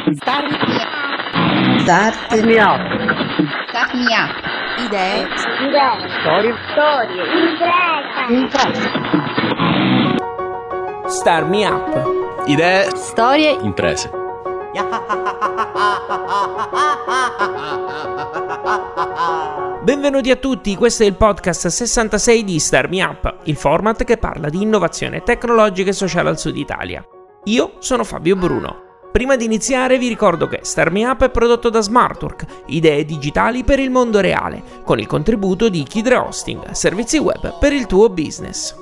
Start Start me up. Start me up. Idee. Storie. Storie. Impresa. Star Me Up. Idee, Storie. imprese. Benvenuti a tutti, questo è il podcast 66 di Star Me Up, il format che parla di innovazione tecnologica e sociale al sud Italia. Io sono Fabio Bruno. Prima di iniziare vi ricordo che Star Me Up è prodotto da Smartwork, idee digitali per il mondo reale, con il contributo di Kidre Hosting, servizi web per il tuo business.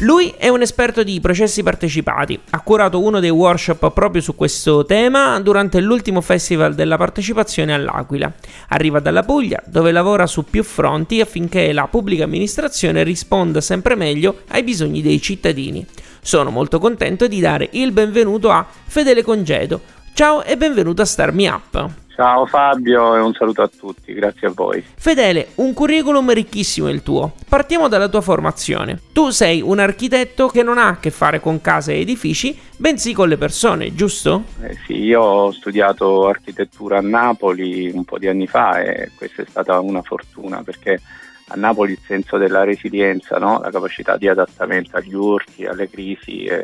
Lui è un esperto di processi partecipati, ha curato uno dei workshop proprio su questo tema durante l'ultimo festival della partecipazione all'Aquila. Arriva dalla Puglia, dove lavora su più fronti affinché la pubblica amministrazione risponda sempre meglio ai bisogni dei cittadini. Sono molto contento di dare il benvenuto a Fedele Congedo. Ciao e benvenuto a Star Me Up. Ciao Fabio e un saluto a tutti, grazie a voi. Fedele, un curriculum ricchissimo il tuo. Partiamo dalla tua formazione. Tu sei un architetto che non ha a che fare con case e edifici, bensì con le persone, giusto? Eh sì, io ho studiato architettura a Napoli un po' di anni fa e questa è stata una fortuna perché a Napoli il senso della resilienza, no? la capacità di adattamento agli urti, alle crisi, è,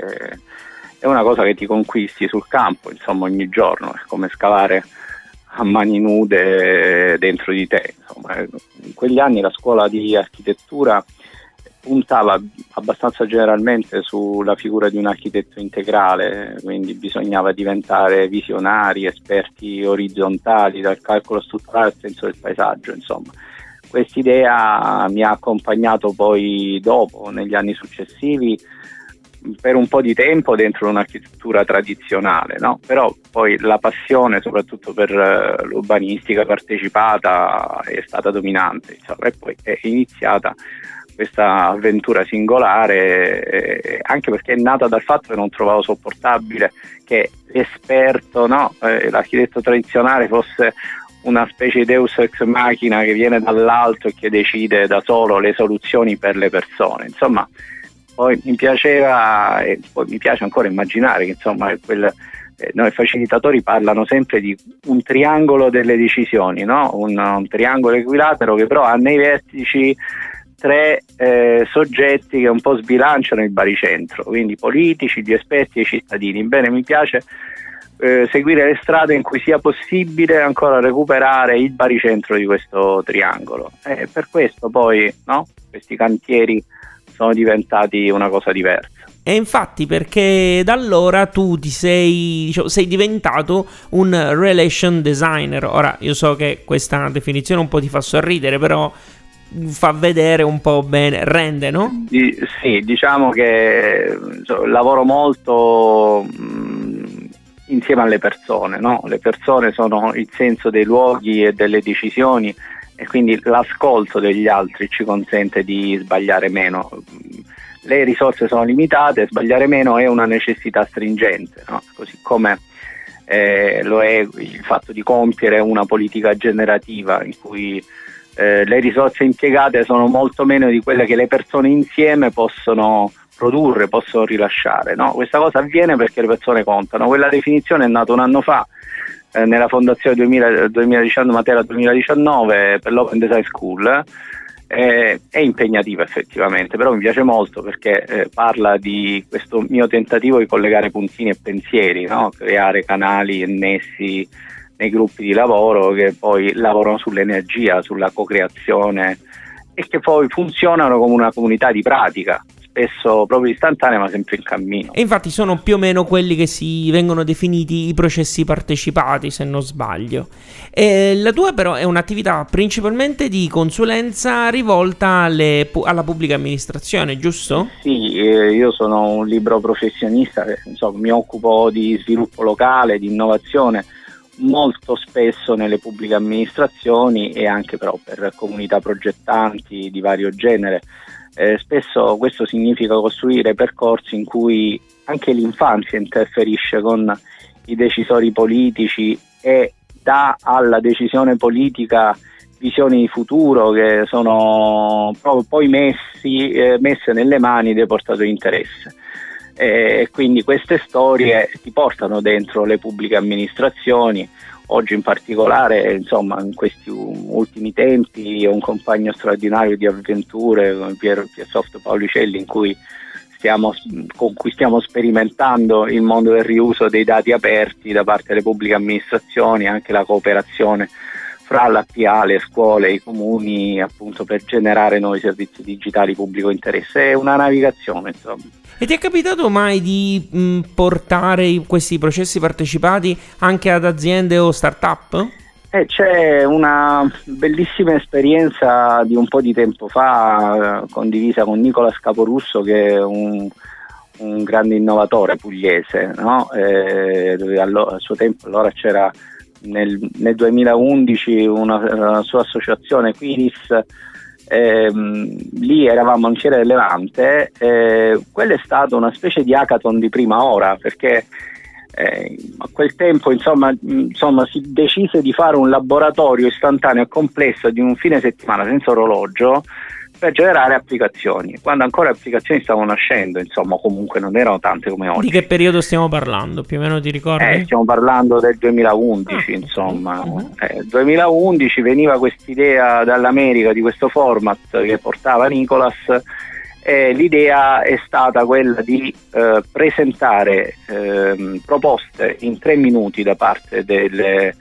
è una cosa che ti conquisti sul campo, insomma ogni giorno, è come scavare a mani nude dentro di te. Insomma, in quegli anni la scuola di architettura puntava abbastanza generalmente sulla figura di un architetto integrale, quindi bisognava diventare visionari, esperti orizzontali, dal calcolo strutturale al senso del paesaggio, insomma. Quest'idea mi ha accompagnato poi dopo, negli anni successivi, per un po' di tempo dentro un'architettura tradizionale, no? però poi la passione soprattutto per uh, l'urbanistica partecipata è stata dominante insomma, e poi è iniziata questa avventura singolare eh, anche perché è nata dal fatto che non trovavo sopportabile che l'esperto, no? eh, l'architetto tradizionale fosse una specie di deus ex machina che viene dall'alto e che decide da solo le soluzioni per le persone. Insomma, poi mi piaceva e poi mi piace ancora immaginare che insomma quel, eh, noi facilitatori parlano sempre di un triangolo delle decisioni, no? un, un, triangolo equilatero che però ha nei vertici tre eh, soggetti che un po' sbilanciano il baricentro, quindi politici, gli esperti e i cittadini. Bene, mi piace eh, seguire le strade in cui sia possibile ancora recuperare il baricentro di questo triangolo. E per questo poi no? questi cantieri sono diventati una cosa diversa. E infatti perché da allora tu ti sei, diciamo, sei diventato un relation designer. Ora io so che questa definizione un po' ti fa sorridere, però fa vedere un po' bene, rende, no? Sì, diciamo che so, lavoro molto mh, insieme alle persone, no? Le persone sono il senso dei luoghi e delle decisioni e quindi l'ascolto degli altri ci consente di sbagliare meno. Le risorse sono limitate, sbagliare meno è una necessità stringente, no? così come eh, lo è il fatto di compiere una politica generativa in cui eh, le risorse impiegate sono molto meno di quelle che le persone insieme possono produrre, possono rilasciare. No? Questa cosa avviene perché le persone contano. Quella definizione è nata un anno fa eh, nella fondazione 2000, 2019, Matera 2019 per l'Open Design School Eh, è impegnativa effettivamente, però mi piace molto perché eh, parla di questo mio tentativo di collegare puntini e pensieri, no? creare canali annessi nei gruppi di lavoro che poi lavorano sull'energia, sulla co-creazione e che poi funzionano come una comunità di pratica spesso proprio istantanea ma sempre in cammino. E infatti sono più o meno quelli che si vengono definiti i processi partecipati, se non sbaglio. E la tua però è un'attività principalmente di consulenza rivolta alle, alla pubblica amministrazione, giusto? Sì, eh, io sono un libro professionista, insomma, mi occupo di sviluppo locale, di innovazione molto spesso nelle pubbliche amministrazioni e anche però per comunità progettanti di vario genere. Eh, spesso questo significa costruire percorsi in cui anche l'infanzia interferisce con i decisori politici e dà alla decisione politica visioni di futuro che sono poi messi, eh, messe nelle mani dei portatori di interesse. E quindi queste storie ti portano dentro le pubbliche amministrazioni oggi in particolare, insomma, in questi ultimi tempi ho un compagno straordinario di avventure Pier, Piersoft Paolicelli in cui stiamo, con cui stiamo sperimentando il mondo del riuso dei dati aperti da parte delle pubbliche amministrazioni, anche la cooperazione fra l'APA, le scuole i comuni appunto per generare nuovi servizi digitali pubblico interesse. È una navigazione, insomma. E ti è capitato mai di mh, portare questi processi partecipati anche ad aziende o start-up? Eh, c'è una bellissima esperienza di un po' di tempo fa condivisa con Nicola Scaporusso che è un, un grande innovatore pugliese, no? eh, a suo tempo allora c'era nel, nel 2011 una, una, sua associazione Quiris ehm, lì eravamo a Fiera del Levante, eh, quella è stata una specie di hackathon di prima ora perché eh, a quel tempo insomma, insomma, si decise di fare un laboratorio istantaneo e complesso di un fine settimana senza orologio per generare applicazioni, quando ancora le applicazioni stavano nascendo, insomma, comunque non erano tante come oggi. Di che periodo stiamo parlando? Più o meno ti ricordi? Eh, stiamo parlando del 2011, ah, insomma. Uh-huh. Eh, 2011 veniva quest'idea dall'America di questo format che portava Nicolas e l'idea è stata quella di eh, presentare eh, proposte in tre minuti da parte delle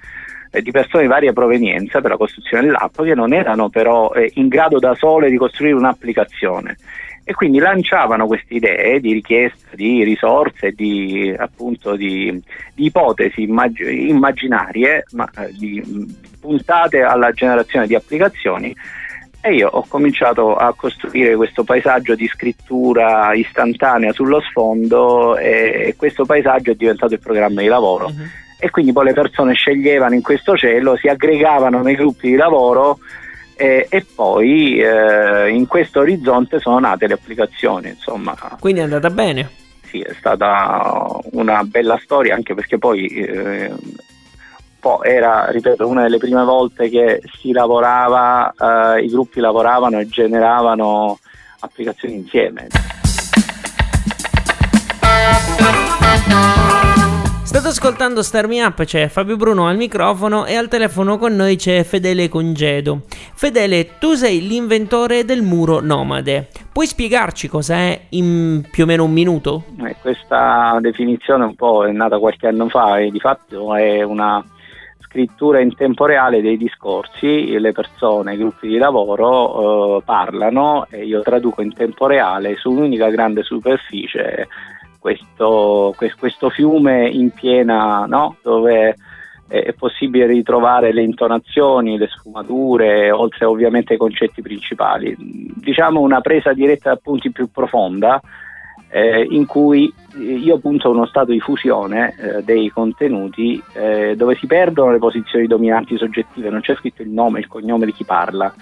eh, di persone di varia provenienza per la costruzione dell'app che non erano però eh, in grado da sole di costruire un'applicazione. E quindi lanciavano queste idee di richiesta di risorse, di, appunto, di, di ipotesi immag- immaginarie, ma eh, di, puntate alla generazione di applicazioni. E io ho cominciato a costruire questo paesaggio di scrittura istantanea sullo sfondo e questo paesaggio è diventato il programma di lavoro. Uh-huh e quindi poi le persone sceglievano in questo cielo, si aggregavano nei gruppi di lavoro eh, e poi eh, in questo orizzonte sono nate le applicazioni. Insomma. Quindi è andata bene? Sì, è stata una bella storia anche perché poi eh, era, ripeto, una delle prime volte che si lavorava, eh, i gruppi lavoravano e generavano applicazioni insieme. State ascoltando Star Me Up, c'è Fabio Bruno al microfono e al telefono con noi c'è Fedele Congedo. Fedele, tu sei l'inventore del muro nomade. Puoi spiegarci cos'è in più o meno un minuto? Eh, questa definizione un po' è nata qualche anno fa e di fatto è una scrittura in tempo reale dei discorsi, le persone, i gruppi di lavoro eh, parlano e io traduco in tempo reale su un'unica grande superficie questo, questo fiume in piena, no? dove è possibile ritrovare le intonazioni, le sfumature, oltre ovviamente ai concetti principali. Diciamo una presa diretta da punti più profonda, eh, in cui io punto a uno stato di fusione eh, dei contenuti eh, dove si perdono le posizioni dominanti soggettive, non c'è scritto il nome il cognome di chi parla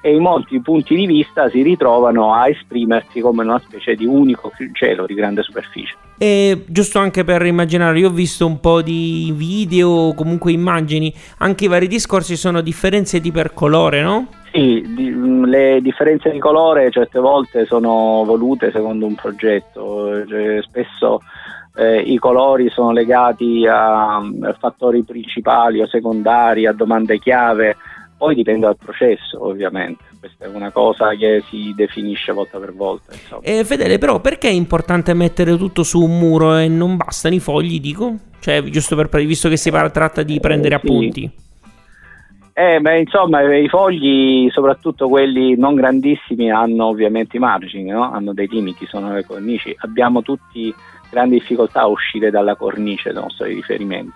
e in molti punti di vista si ritrovano a esprimersi come una specie di unico cielo di grande superficie. E giusto anche per immaginare, io ho visto un po' di video, comunque immagini, anche i vari discorsi sono differenze di per colore, no? Sì, di, mm, le differenze di colore certe volte sono volute secondo un progetto, cioè, spesso eh, i colori sono legati a, a fattori principali o secondari, a domande chiave poi dipende dal processo ovviamente, questa è una cosa che si definisce volta per volta. Eh, Fedele, però perché è importante mettere tutto su un muro e non bastano i fogli, dico? Cioè, giusto per visto che si tratta di prendere eh, sì. appunti. Eh, beh, insomma, i fogli, soprattutto quelli non grandissimi, hanno ovviamente i margini, no? hanno dei limiti, sono le cornici. Abbiamo tutti grandi difficoltà a uscire dalla cornice nostra di riferimento.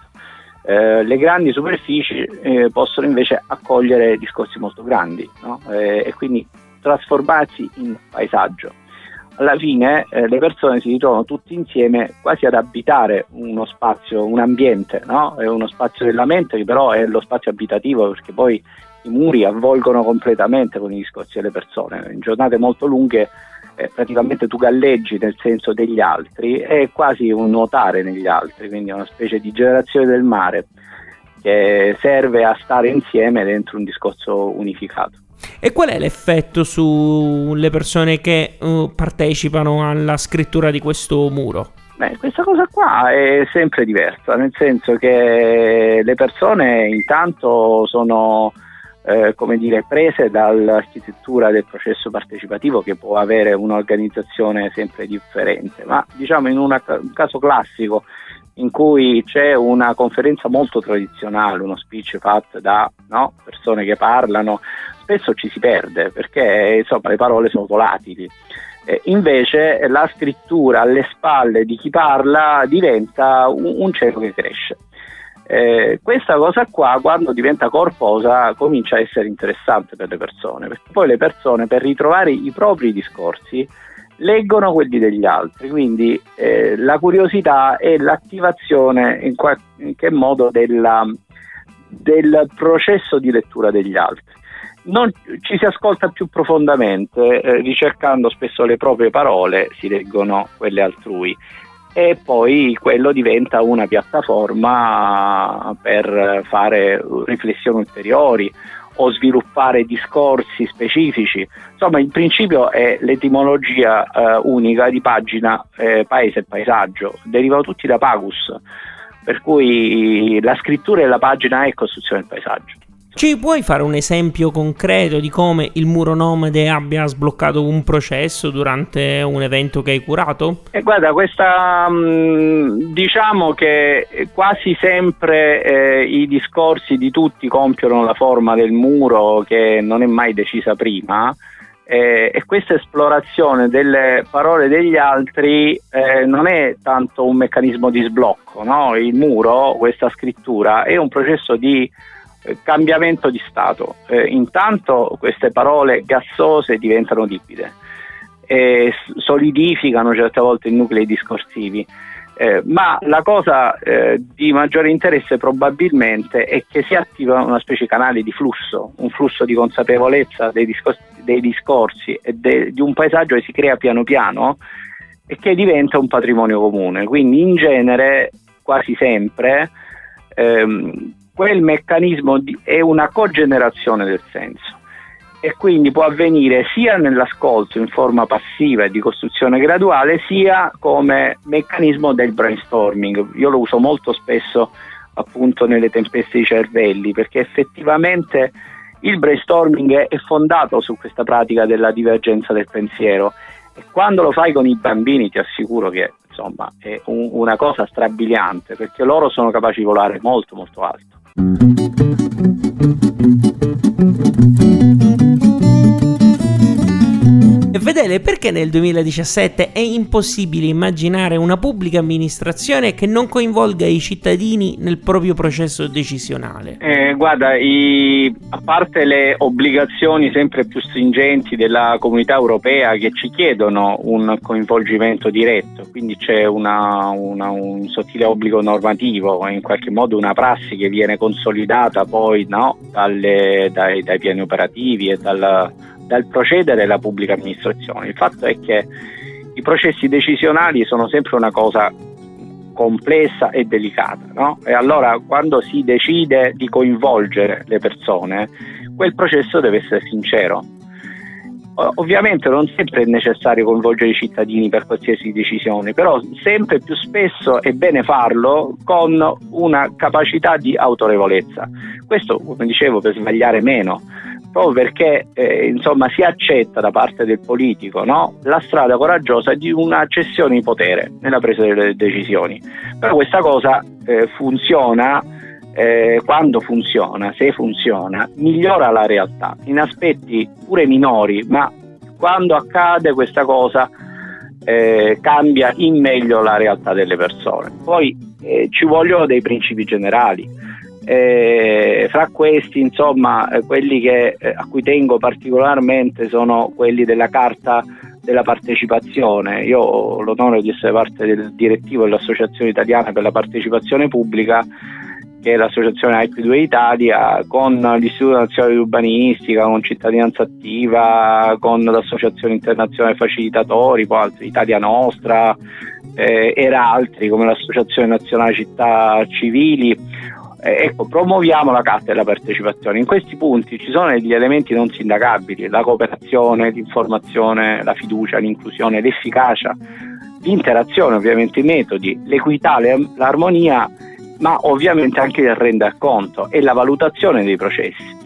Eh, le grandi superfici eh, possono invece accogliere discorsi molto grandi no? eh, e quindi trasformarsi in paesaggio. Alla fine eh, le persone si ritrovano tutti insieme quasi ad abitare uno spazio, un ambiente, no? è uno spazio della mente che però è lo spazio abitativo perché poi i muri avvolgono completamente con i discorsi delle persone. In giornate molto lunghe eh, praticamente tu galleggi nel senso degli altri, è quasi un nuotare negli altri, quindi è una specie di generazione del mare che serve a stare insieme dentro un discorso unificato. E qual è l'effetto sulle persone che uh, partecipano alla scrittura di questo muro? Beh, questa cosa qua è sempre diversa, nel senso che le persone intanto sono eh, come dire, prese dall'architettura del processo partecipativo che può avere un'organizzazione sempre differente, ma diciamo in una, un caso classico in cui c'è una conferenza molto tradizionale, uno speech fatto da no, persone che parlano, spesso ci si perde perché insomma, le parole sono volatili. Eh, invece la scrittura alle spalle di chi parla diventa un, un cielo che cresce. Eh, questa cosa qua quando diventa corposa comincia a essere interessante per le persone, perché poi le persone per ritrovare i propri discorsi leggono quelli degli altri, quindi eh, la curiosità e l'attivazione in qualche modo della, del processo di lettura degli altri. Non ci si ascolta più profondamente, eh, ricercando spesso le proprie parole, si leggono quelle altrui e poi quello diventa una piattaforma per fare riflessioni ulteriori o sviluppare discorsi specifici. Insomma, il principio è l'etimologia eh, unica di pagina eh, paese e paesaggio, derivano tutti da pagus, per cui la scrittura della pagina è costruzione del paesaggio. Ci puoi fare un esempio concreto di come il muro nomade abbia sbloccato un processo durante un evento che hai curato? Eh, guarda, questa mm, diciamo che quasi sempre eh, i discorsi di tutti compiono la forma del muro che non è mai decisa prima. Eh, e questa esplorazione delle parole degli altri eh, non è tanto un meccanismo di sblocco, no? il muro, questa scrittura, è un processo di cambiamento di stato. Eh, intanto queste parole gassose diventano liquide e solidificano certe volte i nuclei discorsivi. Eh, ma la cosa eh, di maggiore interesse probabilmente è che si attiva una specie di canale di flusso, un flusso di consapevolezza dei discorsi, dei discorsi e de, di un paesaggio che si crea piano piano e che diventa un patrimonio comune. Quindi in genere, quasi sempre, ehm, quel meccanismo di, è una cogenerazione del senso e quindi può avvenire sia nell'ascolto in forma passiva e di costruzione graduale sia come meccanismo del brainstorming. Io lo uso molto spesso appunto nelle tempeste di cervelli perché effettivamente il brainstorming è fondato su questa pratica della divergenza del pensiero e quando lo fai con i bambini ti assicuro che insomma è un, una cosa strabiliante perché loro sono capaci di volare molto molto alto. Fedele, perché nel 2017 è impossibile immaginare una pubblica amministrazione che non coinvolga i cittadini nel proprio processo decisionale? Eh, guarda, i, a parte le obbligazioni sempre più stringenti della comunità europea che ci chiedono un coinvolgimento diretto, quindi c'è una, una, un sottile obbligo normativo, in qualche modo una prassi che viene consolidata poi no, dalle, dai, dai piani operativi e dal dal procedere della pubblica amministrazione. Il fatto è che i processi decisionali sono sempre una cosa complessa e delicata, no? E allora quando si decide di coinvolgere le persone, quel processo deve essere sincero. Ovviamente non sempre è necessario coinvolgere i cittadini per qualsiasi decisione, però sempre più spesso è bene farlo con una capacità di autorevolezza. Questo, come dicevo, per sbagliare meno, proprio perché eh, insomma, si accetta da parte del politico no? la strada coraggiosa di una cessione di potere nella presa delle decisioni. Però questa cosa eh, funziona eh, quando funziona, se funziona, migliora la realtà in aspetti pure minori, ma quando accade questa cosa eh, cambia in meglio la realtà delle persone. Poi eh, ci vogliono dei principi generali. Eh, fra questi, insomma, eh, quelli che, eh, a cui tengo particolarmente sono quelli della carta della partecipazione. Io ho l'onore di essere parte del direttivo dell'Associazione Italiana per la Partecipazione Pubblica che è l'associazione IP2 Italia, con l'Istituto Nazionale di Urbanistica, con Cittadinanza Attiva, con l'Associazione Internazionale Facilitatori, poi altri, Italia Nostra, eh, era altri come l'Associazione Nazionale Città Civili. Eh, ecco, promuoviamo la carta della partecipazione. In questi punti ci sono degli elementi non sindacabili, la cooperazione, l'informazione, la fiducia, l'inclusione, l'efficacia, l'interazione, ovviamente i metodi, l'equità, l'armonia ma ovviamente anche il rendiconto e la valutazione dei processi.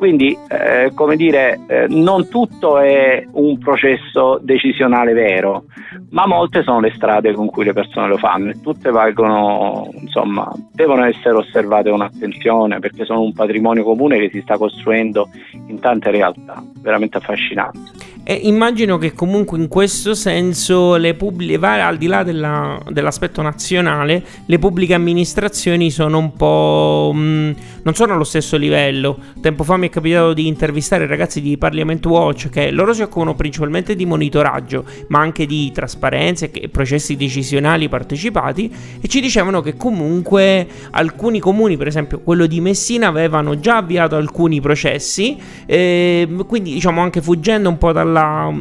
Quindi, eh, come dire, eh, non tutto è un processo decisionale vero, ma molte sono le strade con cui le persone lo fanno e tutte valgono, insomma, devono essere osservate con attenzione perché sono un patrimonio comune che si sta costruendo in tante realtà, veramente affascinante. E immagino che comunque in questo senso le pubbliche, al di là della, dell'aspetto nazionale, le pubbliche amministrazioni sono un po'... Mh, mm, non sono allo stesso livello. Tempo fa mi è capitato di intervistare ragazzi di Parliament Watch che loro si occupano principalmente di monitoraggio, ma anche di trasparenza e processi decisionali partecipati e ci dicevano che comunque alcuni comuni, per esempio quello di Messina, avevano già avviato alcuni processi, eh, quindi diciamo anche fuggendo un po' dalla dalla,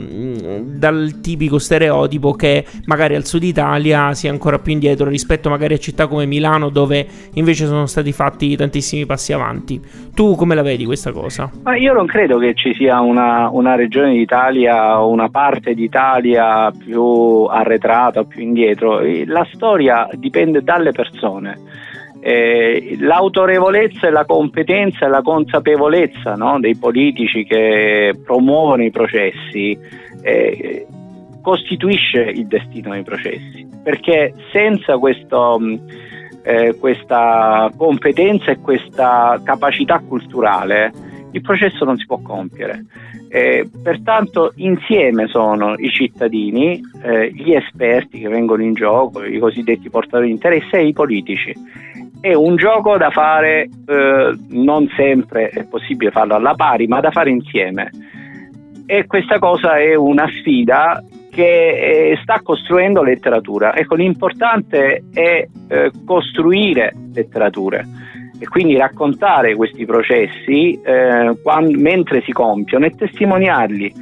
dal tipico stereotipo che magari al sud Italia sia ancora più indietro rispetto magari a città come Milano dove invece sono stati fatti tantissimi passi avanti. Tu come la vedi questa cosa? Ma io non credo che ci sia una, una regione d'Italia o una parte d'Italia più arretrata o più indietro. La storia dipende dalle persone. Eh, l'autorevolezza e la competenza e la consapevolezza no, dei politici che promuovono i processi eh, costituisce il destino dei processi perché senza questo, eh, questa competenza e questa capacità culturale il processo non si può compiere. Eh, pertanto insieme sono i cittadini, eh, gli esperti che vengono in gioco, i cosiddetti portatori di interesse e i politici è un gioco da fare, eh, non sempre è possibile farlo alla pari, ma da fare insieme. E questa cosa è una sfida che eh, sta costruendo letteratura. Ecco, l'importante è eh, costruire letterature e quindi raccontare questi processi eh, quando, mentre si compiono e testimoniarli,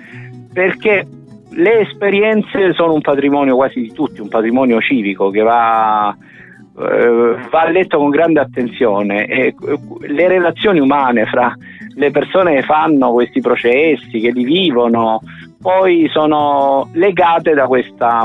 perché le esperienze sono un patrimonio quasi di tutti, un patrimonio civico che va eh, va letto con grande attenzione e le relazioni umane fra le persone che fanno questi processi, che li vivono, poi sono legate da questa,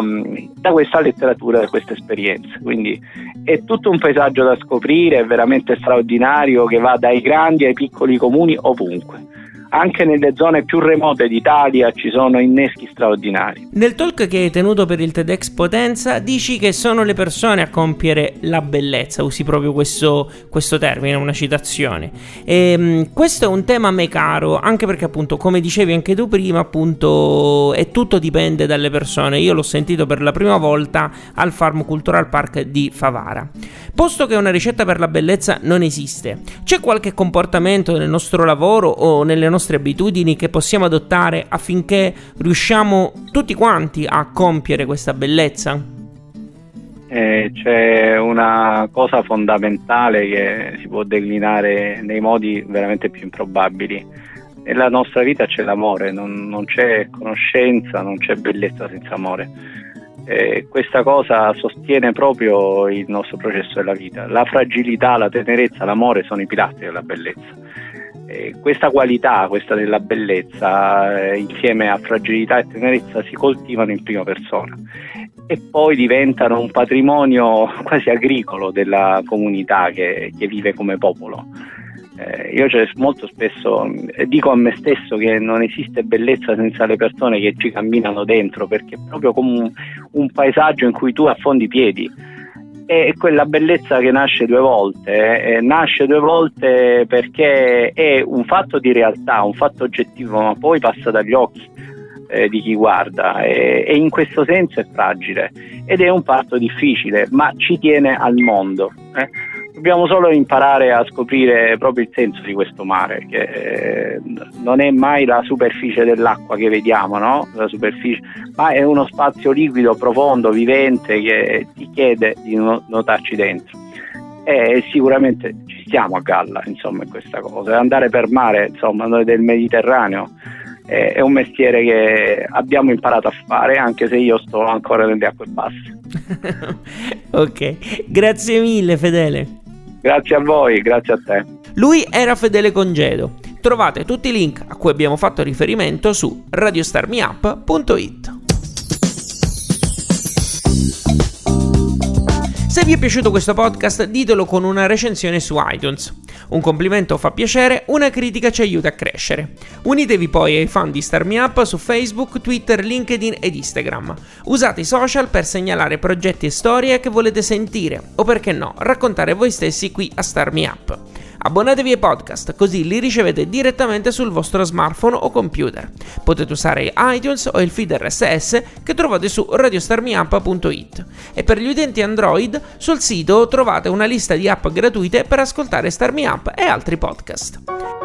da questa letteratura, da queste esperienze. Quindi è tutto un paesaggio da scoprire, è veramente straordinario che va dai grandi ai piccoli comuni ovunque anche nelle zone più remote d'Italia ci sono inneschi straordinari. Nel talk che hai tenuto per il TEDx Potenza dici che sono le persone a compiere la bellezza, usi proprio questo, questo termine, una citazione. E, ehm, questo è un tema a me caro, anche perché appunto, come dicevi anche tu prima, appunto, è tutto dipende dalle persone. Io l'ho sentito per la prima volta al Farm Cultural Park di Favara. Posto che una ricetta per la bellezza non esiste, c'è qualche comportamento nel nostro lavoro o nelle nostre abitudini che possiamo adottare affinché riusciamo tutti quanti a compiere questa bellezza? Eh, c'è una cosa fondamentale che si può declinare nei modi veramente più improbabili. Nella nostra vita c'è l'amore, non, non c'è conoscenza, non c'è bellezza senza amore eh, questa cosa sostiene proprio il nostro processo della vita. La fragilità, la tenerezza, l'amore sono i pilastri della bellezza. Eh, questa qualità, questa della bellezza, eh, insieme a fragilità e tenerezza, si coltivano in prima persona e poi diventano un patrimonio quasi agricolo della comunità che, che vive come popolo. Eh, io cioè, molto spesso eh, dico a me stesso che non esiste bellezza senza le persone che ci camminano dentro, perché è proprio come un, un paesaggio in cui tu affondi i piedi è quella bellezza che nasce due volte, eh, nasce due volte perché è un fatto di realtà, un fatto oggettivo, ma poi passa dagli occhi eh, di chi guarda e, e, in questo senso è fragile ed è un fatto difficile, ma ci tiene al mondo. Eh. Dobbiamo solo imparare a scoprire proprio il senso di questo mare, che eh, non è mai la superficie dell'acqua che vediamo, no? ma è uno spazio liquido, profondo, vivente che ti chiede di notarci dentro. E sicuramente ci stiamo a galla insomma, in questa cosa. Andare per mare, insomma, noi del Mediterraneo è un mestiere che abbiamo imparato a fare, anche se io sto ancora nelle acque basse. ok, grazie mille Fedele. Grazie a voi, grazie a te. Lui era Fedele Congedo. Trovate tutti i link a cui abbiamo fatto riferimento su radiostarmiup.it. Se vi è piaciuto questo podcast ditelo con una recensione su iTunes. Un complimento fa piacere, una critica ci aiuta a crescere. Unitevi poi ai fan di Star Me Up su Facebook, Twitter, LinkedIn ed Instagram. Usate i social per segnalare progetti e storie che volete sentire o perché no, raccontare voi stessi qui a Star Me Up. Abbonatevi ai podcast, così li ricevete direttamente sul vostro smartphone o computer. Potete usare iTunes o il feed RSS che trovate su radiostarmiup.it. E per gli utenti Android, sul sito trovate una lista di app gratuite per ascoltare Starmi Up e altri podcast.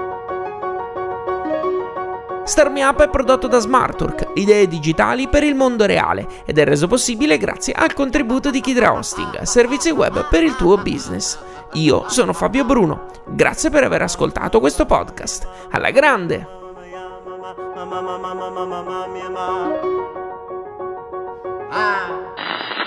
Starmi Up è prodotto da Smartwork, idee digitali per il mondo reale ed è reso possibile grazie al contributo di Kidra Hosting, servizi web per il tuo business. Io sono Fabio Bruno, grazie per aver ascoltato questo podcast. Alla grande! Ah.